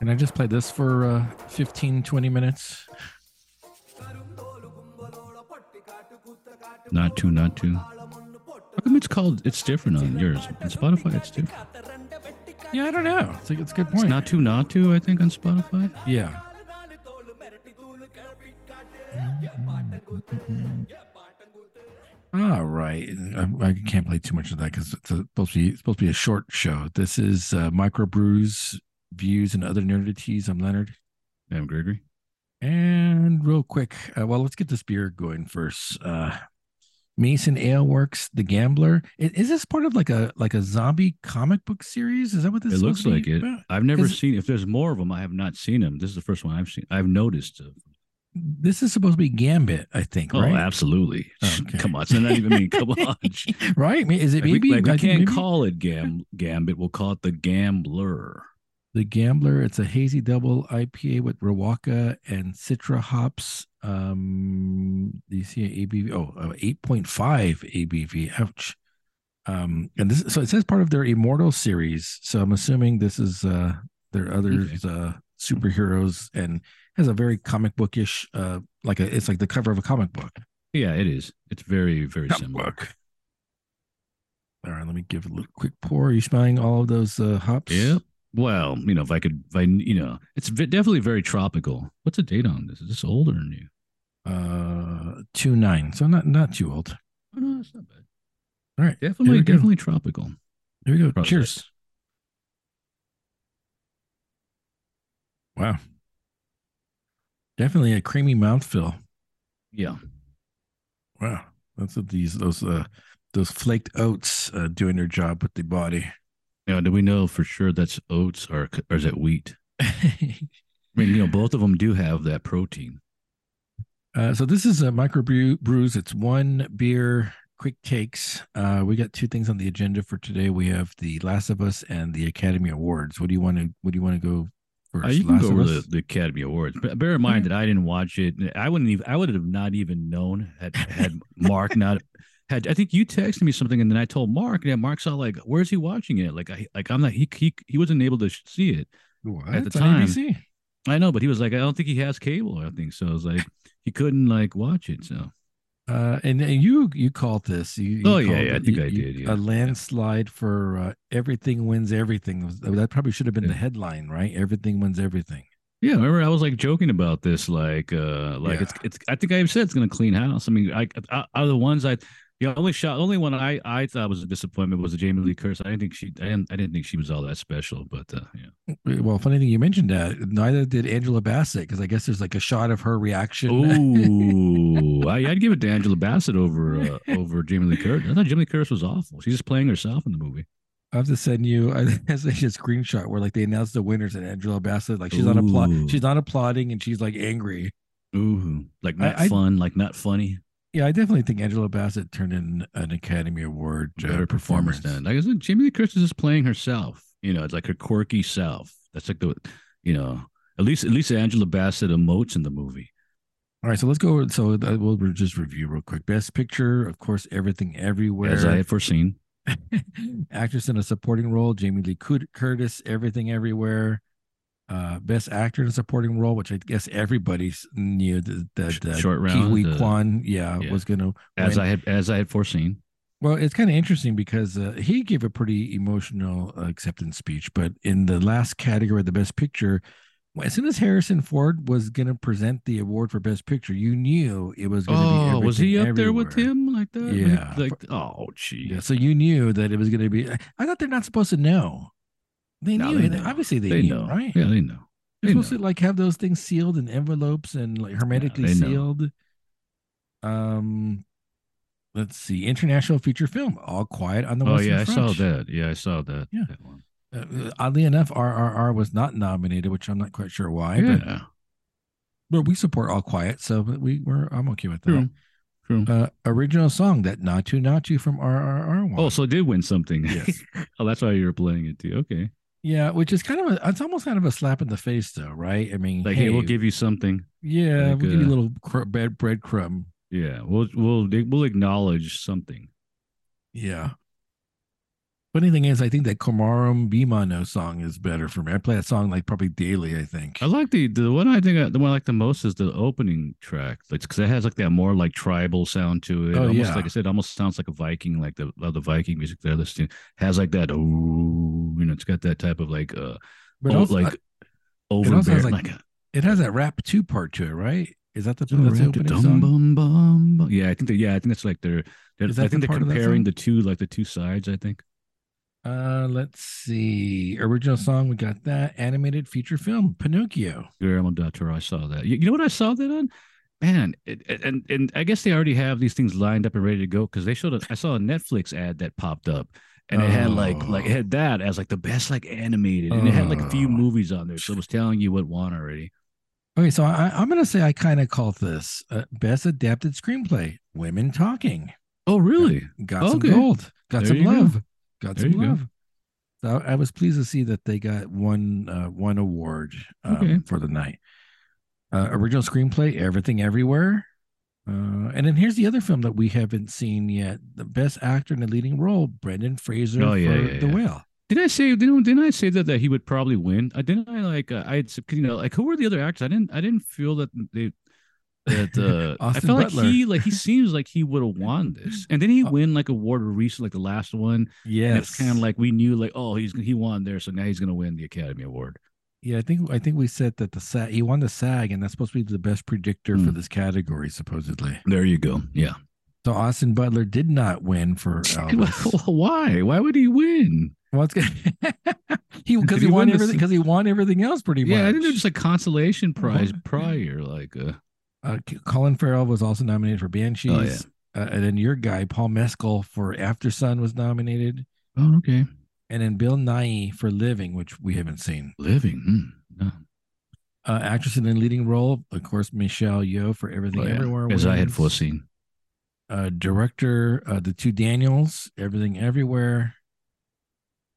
Can I just play this for uh, 15, 20 minutes? Not too, not too. How come it's called? It's different on yours. On Spotify, it's different. Yeah, I don't know. It's a, it's a good It's point. not too, not too. I think on Spotify. yeah. All right. I, I can't play too much of that because it's a- supposed to be it's supposed to be a short show. This is uh, Microbrews views and other nerdities. I'm Leonard. I'm Gregory. And real quick, uh, well, let's get this beer going first. Uh, Mason Ale Works, The Gambler. I- Is, this part of like a like a zombie comic book series? Is that what this? It is looks like it. about? I've never seen. If there's more of them, I have not seen them. This is the first one I've seen. I've noticed. This is supposed to be Gambit, I think. oh, right? absolutely. Oh, okay. Come on. It's not even. Mean, come on. right? Is it Like, maybe? we, like we can't maybe call it gam gambit. We'll call it the gambler. The Gambler. It's a hazy double IPA with Riwaka and Citra hops. Um, do you see an ABV? Oh, uh, 8.5 ABV. Ouch. Um, and this so it says part of their Immortal series. So I'm assuming this is uh their other uh superheroes and has a very comic bookish uh like a it's like the cover of a comic book. Yeah, it is. It's very very Comic similar. book. All right, let me give a little quick pour. Are you smelling all of those uh, hops? Yep. Well, you know, if I could, if I, you know, it's definitely very tropical. What's the date on this? Is this older or new? Uh, two nine. So not not too old. Oh, no, it's not bad. All right, Definitely, we go. definitely tropical. here we go. Process. Cheers. Wow. Definitely a creamy mouthfeel. Yeah. Wow. That's what these those uh those flaked oats uh, doing their job with the body. Now, do we know for sure that's oats or or is it wheat? I mean, you know, both of them do have that protein. Uh, so this is a micro brew, brews. It's one beer, quick takes. Uh, we got two things on the agenda for today. We have the Last of Us and the Academy Awards. What do you want to? What do you want to go first? Uh, you can Last go over the, the Academy Awards, but bear in mind that I didn't watch it. I wouldn't even. I would have not even known had had Mark not had. I think you texted me something, and then I told Mark, and Mark's all like, "Where's he watching it?" Like, I like I'm not. He he he wasn't able to see it. What? at the It's time. ABC? I know, but he was like, I don't think he has cable. I think so. I was like, he couldn't like watch it. So Uh, and, and you you called this. You, you Oh, yeah, yeah, I think you- I did, yeah. A landslide for uh, everything wins everything. That probably should have been the headline, right? Everything wins everything. yeah, remember I was like joking about this, like, uh, like it's Yeah. it's. I think I said it's gonna clean house. I mean, I out of the ones I. The only shot, only one I I thought was a disappointment was the Jamie Lee Curtis. I didn't think she, I didn't, I didn't think she was all that special. But uh, yeah, Well, funny thing you mentioned that. Neither did Angela Bassett because I guess there's like a shot of her reaction. Ooh, I, I'd give it to Angela Bassett over uh, over Jamie Lee Curtis. I thought Jamie Lee Curtis was awful. She's just playing herself in the movie. I have to send you I it's a screenshot where like they announced the winners and Angela Bassett like she's not applaud she's not applauding and she's like angry. Ooh, like not I- I- fun, like not funny. Yeah, I definitely think Angela Bassett turned in an Academy Award uh, better performance than like I said, Jamie Lee Curtis is playing herself. You know, it's like her quirky self. That's like the, you know, at least at least Angela Bassett emotes in the movie. All right, so let's go. So we'll just review real quick. Best Picture, of course, Everything Everywhere. As I had foreseen. Actress in a supporting role, Jamie Lee Curtis, Everything Everywhere. Uh, best actor in a supporting role, which I guess everybody knew that the, Sh- the short round, Kiwi the- Quan, yeah, yeah. was gonna. As win. I had as I had foreseen. Well, it's kind of interesting because uh, he gave a pretty emotional acceptance speech, but in the last category, the best picture, as soon as Harrison Ford was going to present the award for best picture, you knew it was going to be. Oh, was he up Everything there with him like that? Yeah. Like, oh, gee. Yeah, so you knew that it was going to be. I thought they're not supposed to know. They No, knew. they know. Obviously, they, They knew, know. right? Yeah, they know. They're They supposed know. to like have those things sealed in envelopes and like hermetically know. sealed. Um, let's see, international feature film, All Quiet on the Oh Western yeah, I saw that. Yeah, I saw that. Yeah. that one. Uh, oddly enough, RRR was not nominated, which I'm not quite sure why. But, Yeah. but we support All Quiet, so we we're I'm okay with that. True. True. Uh, original song that Naatu Naatu from RRR won. Oh, so it did win something. Yes. oh, that's why you were playing it too. Okay. Yeah, which is kind of a it's almost kind of a slap in the face, though, right? I mean, Like, hey, we'll give you something. yeah, like, we'll give you a uh, little cr- bread breadcrumb. Yeah, we'll we'll we'll acknowledge something. Yeah. Funny thing is, I think that Komarum Bimano song is better for me. I play that song like probably daily. I think. I like the the one I think I, the one I like the most is the opening track. It's because it has like that more like tribal sound to it. Oh, almost yeah. like I said, almost sounds like a Viking, like the uh, the Viking music they're listening has like that. Oh, you know, it's got that type of like uh, But oh, also, like like over also like, like, a, it has that rap two part to it, right? Is that the, Dum, that's the opening song? bum, bum, bum. Yeah, I think that. Yeah, I think that's like they're. they're Is that I think the they're part of that comparing the two, like the two sides. I think. Uh, let's see. Original song, we got that. Animated feature film, Pinocchio. Guillermo del Toro. I saw that. You, you know what I saw that on? Man, it, it- and and I guess they already have these things lined up and ready to go because they showed. A, I saw a Netflix ad that popped up, and it had like like it Oh. had that as like the best like animated, and it had like a few Oh. movies on there, so it was telling you what won already. Okay, so I, I'm gonna say I kind of call this uh, best adapted screenplay, Women Talking. Oh, really? Got some Okay. gold. Got There some you go. Got There some go. love. So I was pleased to see that they got one uh, one award um, Okay. for the night. Uh, original screenplay, Everything Everywhere. Uh, and then here's the other film that we haven't seen yet: the best actor in the leading role, Brendan Fraser Oh, yeah, for yeah, The yeah. Whale. Did I say didn't didn't I say that that he would probably win? I didn't I like uh, I had you know like who were the other actors? I didn't I didn't feel that they that uh, I felt Butler. like he like he seems like he would have won this, and then he win like a award recently like the last one. Yeah, it's kind of like we knew like oh he's he won there, so now he's gonna win the Academy Award. yeah. I think I think we said that the SAG he won the SAG, and that's supposed to be the best predictor for Hmm. this category, supposedly. There you go. Yeah. So Austin Butler did not win for Elvis. Why? Why would he win? Well, it's good. he because he he won everything because he won everything else pretty much. Yeah, I think they're just a consolation prize prior. Like uh, uh, Colin Farrell was also nominated for Banshees. Oh, yeah. uh, and then your guy Paul Mescal for Aftersun was nominated, oh okay, and then Bill Nighy for Living, which we haven't seen. living. Hmm. No. Uh, actress in the leading role, of course, Michelle Yeoh for Everything Oh, yeah. Everywhere. As I had foreseen. Uh, director, uh, the two Daniels, Everything Everywhere.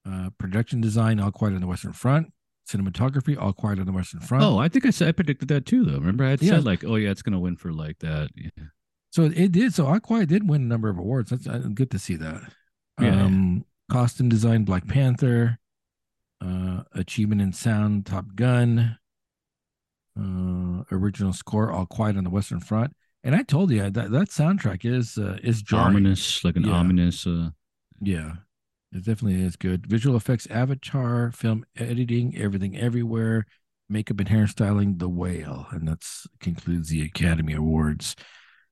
Uh, production design, All Quiet on the Western Front. Cinematography, All Quiet on the Western Front. Oh, I think I said I predicted that too, though. Remember, I had Yeah. said like, "Oh yeah, it's gonna win for like that." Yeah. So it did. So All Quiet did win a number of awards. That's uh, good to see that. Yeah. Um, costume design, Black Panther. Uh, achievement in sound, Top Gun. Uh, original score, All Quiet on the Western Front. And I told you that that soundtrack is uh, is jarring. Ominous, like an Yeah. ominous. Uh, Yeah, it definitely is good. Visual effects, Avatar, film editing, everything, everywhere, makeup and hairstyling, The Whale, and that's concludes the Academy Awards.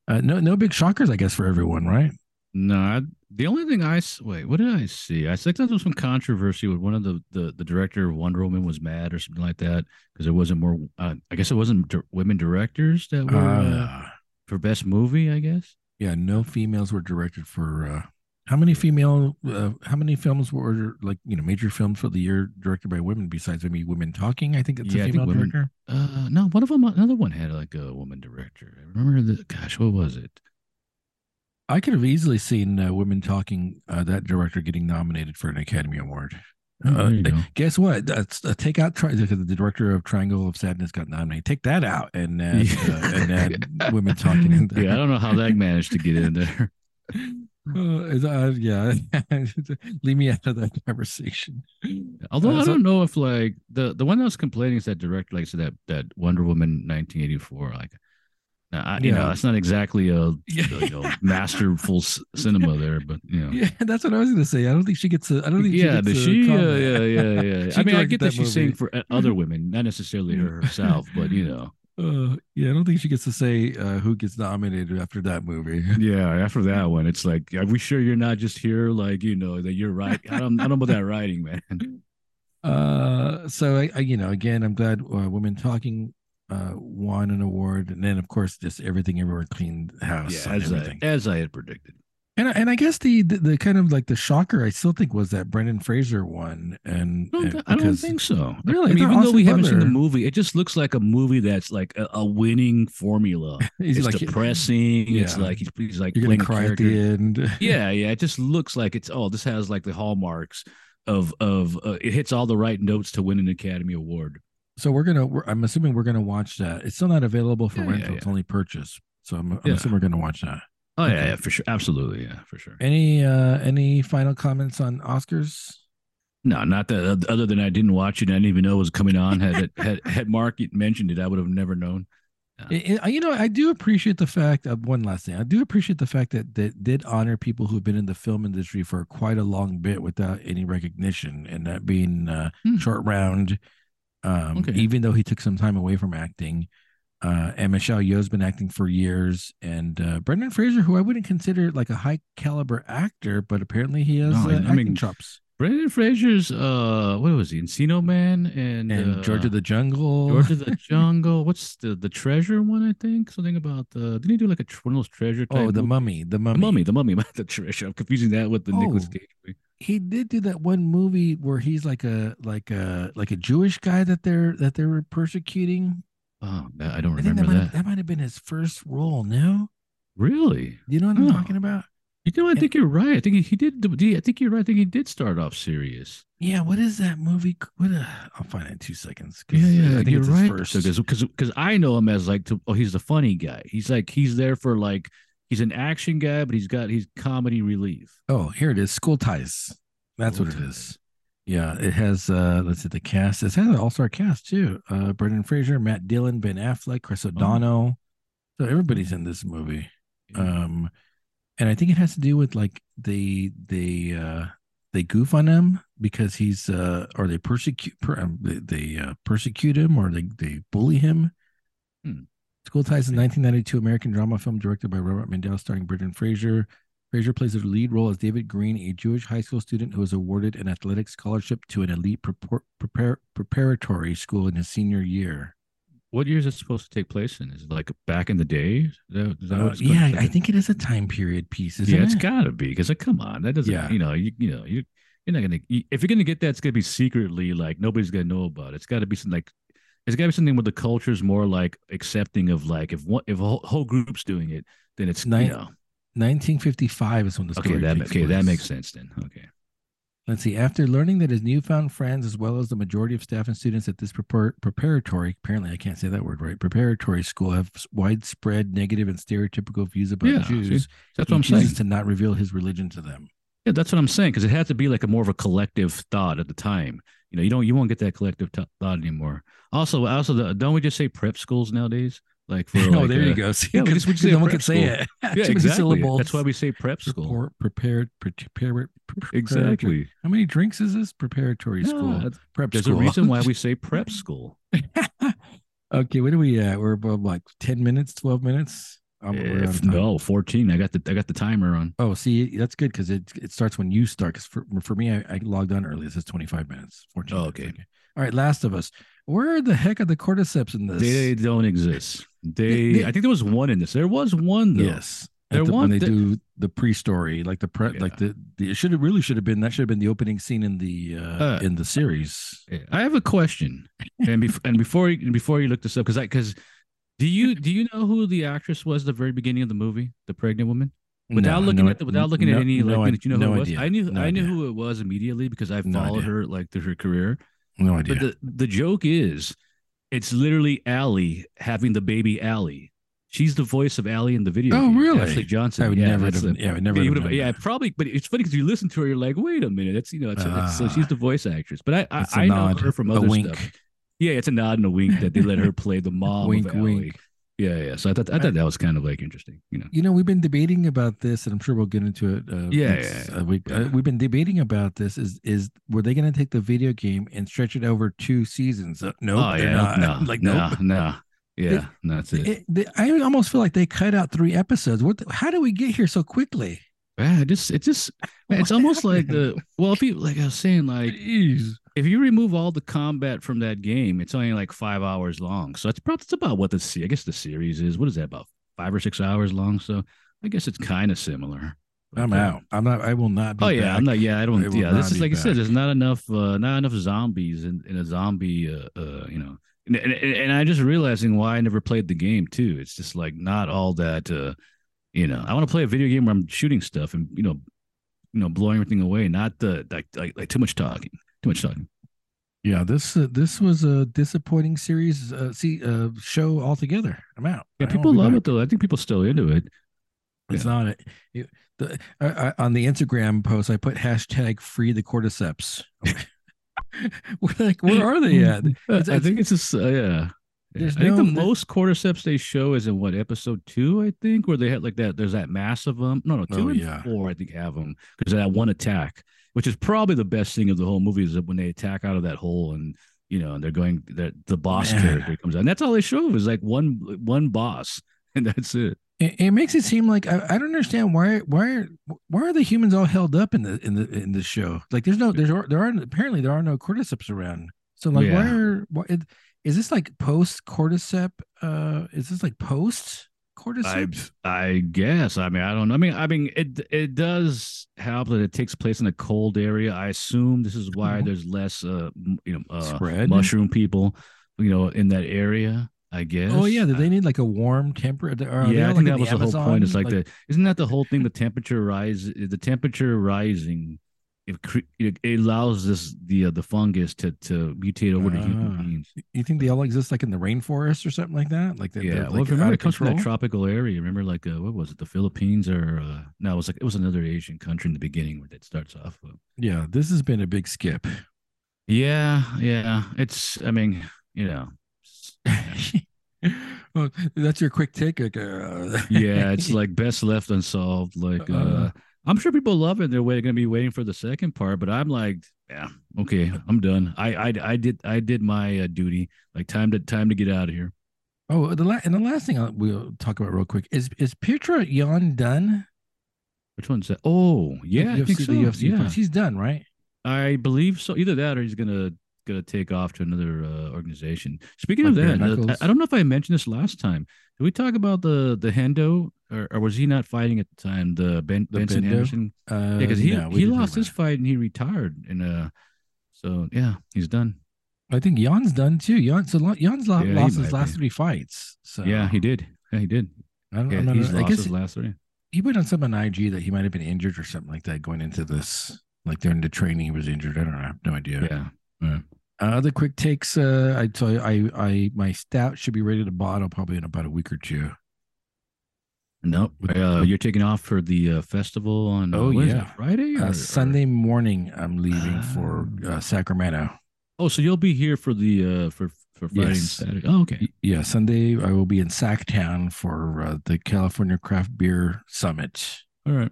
Uh, no, no big shockers, I guess, for everyone, right? no, I, the only thing I wait, what did I see? I think there was some controversy with one of the the, the director of Wonder Woman was mad or something like that because there wasn't more. Uh, I guess it wasn't women directors that were uh, Uh, for best movie. I guess. yeah, no females were directed for. How many female? Uh, how many films were like you know major films for the year directed by women besides maybe Women Talking? I think it's Yeah, a female women- director. Uh, no, one of them, another one had like a woman director. I remember the gosh, what was it? I could have easily seen uh, Women Talking uh, that director getting nominated for an Academy Award. Oh, Uh, there you go. Guess what? That's uh, take out tri- the director of Triangle of Sadness got nominated. Take that out and add, uh, and add women talking in there. Yeah, I don't know how that managed to get in there. Uh, uh, yeah, leave me out of that conversation. Although Uh, I don't know if like the the one that was complaining is that director, like said, that that Wonder Woman 1984. Like, now, I, you know, Yeah. it's not exactly a you know masterful cinema there, but you know. Yeah, that's what I was going to say. I don't think she gets a. I don't think Yeah, she gets she? Yeah, comment. yeah, yeah, yeah. I mean, I get that, that she's saying for uh, other women, not necessarily her herself, but you know, Uh, yeah, I don't think she gets to say uh, who gets nominated after that movie. yeah. After that one, it's like, are we sure you're not just here, like you know, that you're right? I don't, I don't know about that writing, man. Uh, so I, I, you know, again, I'm glad uh, Women Talking uh won an award, and then of course just everything everywhere cleaned house Yeah, as I, as I had predicted. And I- and I guess the, the the kind of like the shocker I still think was that Brendan Fraser won, and, I don't, and I don't think so. Really? I mean, even though we haven't seen the movie, it just looks like a movie that's like a, a winning formula. it's like depressing. It's yeah. like he's, he's like you're playing cry at the end. yeah, yeah. It just looks like it's oh, this has like the hallmarks of of uh, it hits all the right notes to win an Academy Award. So we're gonna. We're, I'm assuming we're gonna watch that. It's still not available for Yeah, rental. yeah, It's only purchase. So I'm, I'm Yeah. assuming we're gonna watch that. Oh yeah, Okay. yeah, for sure, absolutely, yeah, for sure. Any uh any final comments on Oscars? No, not that. Other than I didn't watch it, I didn't even know it was coming on. Had it, had had Mark mentioned it, I would have never known. I- I- you know, I do appreciate the fact of one last thing. I do appreciate the fact that that did honor people who've been in the film industry for quite a long bit without any recognition, and that being uh, Hmm. Short Round. Um, Okay. Even though he took some time away from acting, uh, and Michelle Yeoh's been acting for years, and uh, Brendan Fraser, who I wouldn't consider like a high caliber actor, but apparently he has No, uh, I- mean, chops. Brendan Fraser's uh, what was he? Encino Man and And uh, George of the Jungle. George of the Jungle. What's the the treasure one? I think something about the. Didn't he do like a one of those treasure? oh, the mummy, the The mummy, mummy, the mummy, the treasure. I'm confusing that with the Oh. Cage. movie. he did do that one movie where he's like a like a like a Jewish guy that they're that they were persecuting. Oh, that, I don't I think that remember might that. have, that might have been his first role. No, Really? you know what I'm Oh. talking about? You know, I think you're right. I think he, he did. I think you're right. I think he did start off serious. Yeah. What is that movie? What? Uh, I'll find it in two seconds. Yeah, yeah, I think you're it's right. Because because I know him as like, to, oh, he's the funny guy. He's like he's there for like he's an action guy, but he's got he's comedy relief. Oh, here it is. School Ties. That's School what it Ties. is. Yeah, it has. uh Let's see the cast. It has an all-star cast too. Uh Brendan Fraser, Matt Dillon, Ben Affleck, Chris O'Donnell. So everybody's in this movie. um and i think it has to do with like they they uh they goof on him because he's uh or they persecute per, um, they, they uh, persecute him or they they bully him Hmm. school ties is a 1992 american drama film directed by robert mandel starring brendan fraser fraser plays the lead role as david green a jewish high school student who was awarded an athletic scholarship to an elite prepar- prepar- preparatory school in his senior year What year is it supposed to take place in? Is it like back in the day? Is that, is that Uh, what it's gonna yeah i think it is a time period piece isn't yeah, it it's got to be because like, come on, that doesn't. Yeah. You know, you you know you. You're not gonna if you're gonna get that, it's gonna be secretly like nobody's gonna know about it. It's got to be something like it's got to be something where the culture's more like accepting of like if one if a whole, whole group's doing it, then it's Nine- you know 1955 is when the story okay that okay that makes sense then okay Let's see. After learning that his newfound friends, as well as the majority of staff and students at this prepar- preparatory, apparently I can't say that word right, preparatory school have widespread negative and stereotypical views about Yeah, see, Jews, that's he what I'm saying. to not reveal his religion to them. Yeah, that's what I'm saying because it had to be like a more of a collective thought at the time. You know, you don't you won't get that collective t- thought anymore. Also, also, the, don't we just say prep schools nowadays? Like for oh, like, there you go. See, yeah, we just- we just no one can say it. Yeah, exactly. That's why we say prep school. Prepar- prepared, prepare, Exactly. How many drinks is this? Preparatory Yeah, school, that's- prep There's school. a reason why we say prep school. okay, what are we at? We're about like ten minutes, twelve minutes. Um, we're If- no, 14. I got the I got the timer on. Oh, see, that's good because it it starts when you start. Because for, for me, I, I logged on early. This is 25 minutes, 14. Oh, minutes, okay. All right, Last of Us. Where the heck are the cordyceps in this? They don't exist. They, They- I think there was one in this. There was one though. yes. There the, when want they the- do the pre-story, like the pre, Yeah. like the, the it should have really should have been that should have been the opening scene in the uh, Uh, in the series. I have a question, and bef- and before you, before you look this up, because I because do you do you know who the actress was at the very beginning of the movie, the pregnant woman? Without No, looking no, at the, without looking no, at any like, minutes, you know who it was. idea. I knew I knew idea. who it was immediately because I've No followed her like through her career. No idea. But the the joke is, it's literally Ellie having the baby Ellie. She's the voice of Ellie in the video. Oh, game, really? Ashley Johnson. I would yeah, never have. the- yeah, I would never. yeah, have yeah, that. probably, but it's funny because you listen to her, you're like, wait a minute, it's you know, it's, it's so Ah. she's the voice actress. But I, I, That's I know her from other stuff. Yeah, it's a nod and a wink that they let her play the mom. Wink, of Ellie. wink. Yeah, yeah. So I thought I thought that was kind of like interesting. You know. You know, we've been debating about this, and I'm sure we'll get into it. Uh, Yeah, next, yeah, uh, week. yeah. Uh, we've been debating about this. Is is were they going to take the video game and stretch it over two seasons? Uh, no, oh yeah, not. no, like no, nope. no. Yeah, that's it. It- they- I almost feel like they cut out three episodes. What? The, how do we get here so quickly? Yeah, it just it just man, it's almost like the well, you like I was saying, like Jeez. If you remove all the combat from that game, it's only like five hours long. So it's probably it's about what the I guess the series is. What is that about five or six hours long? So I guess it's kind of similar. I'm uh, out. I'm not. I will not. Be Oh yeah, back. I'm not. Yeah, I I don't. will Yeah, this is like I said. There's not enough. Uh, not enough zombies in, in a zombie. Uh, uh, you know, and, and and I just realizing why I never played the game too. It's just like not all that. Uh, you know, I want to play a video game where I'm shooting stuff and you know, you know, blowing everything away. Not the like like, like too much talking. Too much talking. Yeah, this uh, this was a disappointing series. Uh, see, uh, show altogether. I'm out. Yeah, I people love back. it though. I think people still into it. It's Yeah. not a, it, the, on the Instagram post. I put hashtag free the cordyceps. We're like, where are they at? It's- I think it's just uh, yeah. Yeah. There's I think the no- the- most cordyceps they show is in what episode two, I think, where they had like that. There's that mass of them. No, no, two Oh, and yeah. four, I think, have them because that one attack, which is probably the best thing of the whole movie is that when they attack out of that hole and you know and they're going that the boss Man. character comes out. And that's all they show is like one one boss, and that's it. It, it makes it seem like I, I don't understand why why why are the humans all held up in the in the in this show? Like there's no there's there aren't apparently there are no cordyceps around. So like why are why, it, is this like post cordycep? Uh, is this like post I cordyceps? I guess. I mean, I don't know. I mean, I mean, it it does help that it takes place in a cold area. I assume this is why Mhm. there's less, uh, you know, uh, Spread? mushroom people, you know, in that area. I guess. Oh yeah, do I- they need like a warm temperature? yeah, I think that was the whole point. It's like, the isn't that the whole thing? The temperature rise, the temperature rising, it it, allows this the uh, the fungus to to mutate over to human Ah. beings. You think they all exist like in the rainforest or something like that? Like they're, Yeah, well, like you remember, it comes from that tropical area. Remember, like uh, what was it, the Philippines or uh, no? It was like it was another Asian country in the beginning where that starts off. With. Yeah, this has been a big skip. Yeah, yeah. It's, I mean, you know, well, that's your quick take. Like, uh, yeah, it's like best left unsolved. Like, uh, Uh. I'm sure people love it. They're going to be waiting for the second part, but I'm like, yeah, okay, I'm done. I, I, I did, I did my uh, duty. Like, time to, time to get out of here. oh, the la- and the last thing I'll, we'll talk about real quick is is Petra Yan done? Which one's that? Oh, yeah, I think so. the UFC yeah. He's done, right? I believe so. Either that or he's gonna gonna take off to another uh, organization. Speaking Like of that, uh. I, I don't know if I mentioned this last time. Did we talk about the the Hendo, or, or was he not fighting at the time? The ben, The Benson Bendo? Henderson. Uh, Yeah, because he no, he lost his fight and he retired, and uh, so yeah, he's done. I think Yan's done too. Yan, so Yan's lo- Yeah, lost his last be. three fights. So Yeah, he did. Yeah, he did. I, don't, Yeah, I'm not- he's I lost his last three. he put on something on IG that he might have been injured or something like that going into this. Like during the training, he was injured. I don't know. I have no idea. Yeah. Uh, other quick takes. Uh, I tell you, I, I, my stout should be ready to bottle probably in about a week or two. Nope. Uh, you're taking off for the uh, festival on. Oh, uh, yeah. it, Friday or Uh, or- Sunday morning, I'm leaving for Ah. uh, Sacramento. Oh, so you'll be here for the uh for for Friday and Saturday. Oh, okay. Yeah, Sunday I will be in Sac Town for uh, the California Craft Beer Summit All right.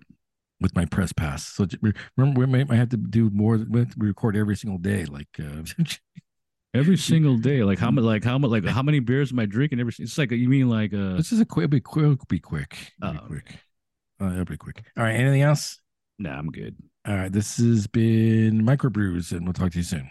With my press pass. So remember, we might, have to do more. We have to record every single day. Like, uh, Every single day, like how much, like how much, like how many beers am I drinking? Every it's like you mean like uh this is a quick, be quick, be quick, be Oh, quick. Uh, it'll be quick. All right. Anything else? Nah, I'm good. All right. This has been Microbrews, and we'll talk to you soon.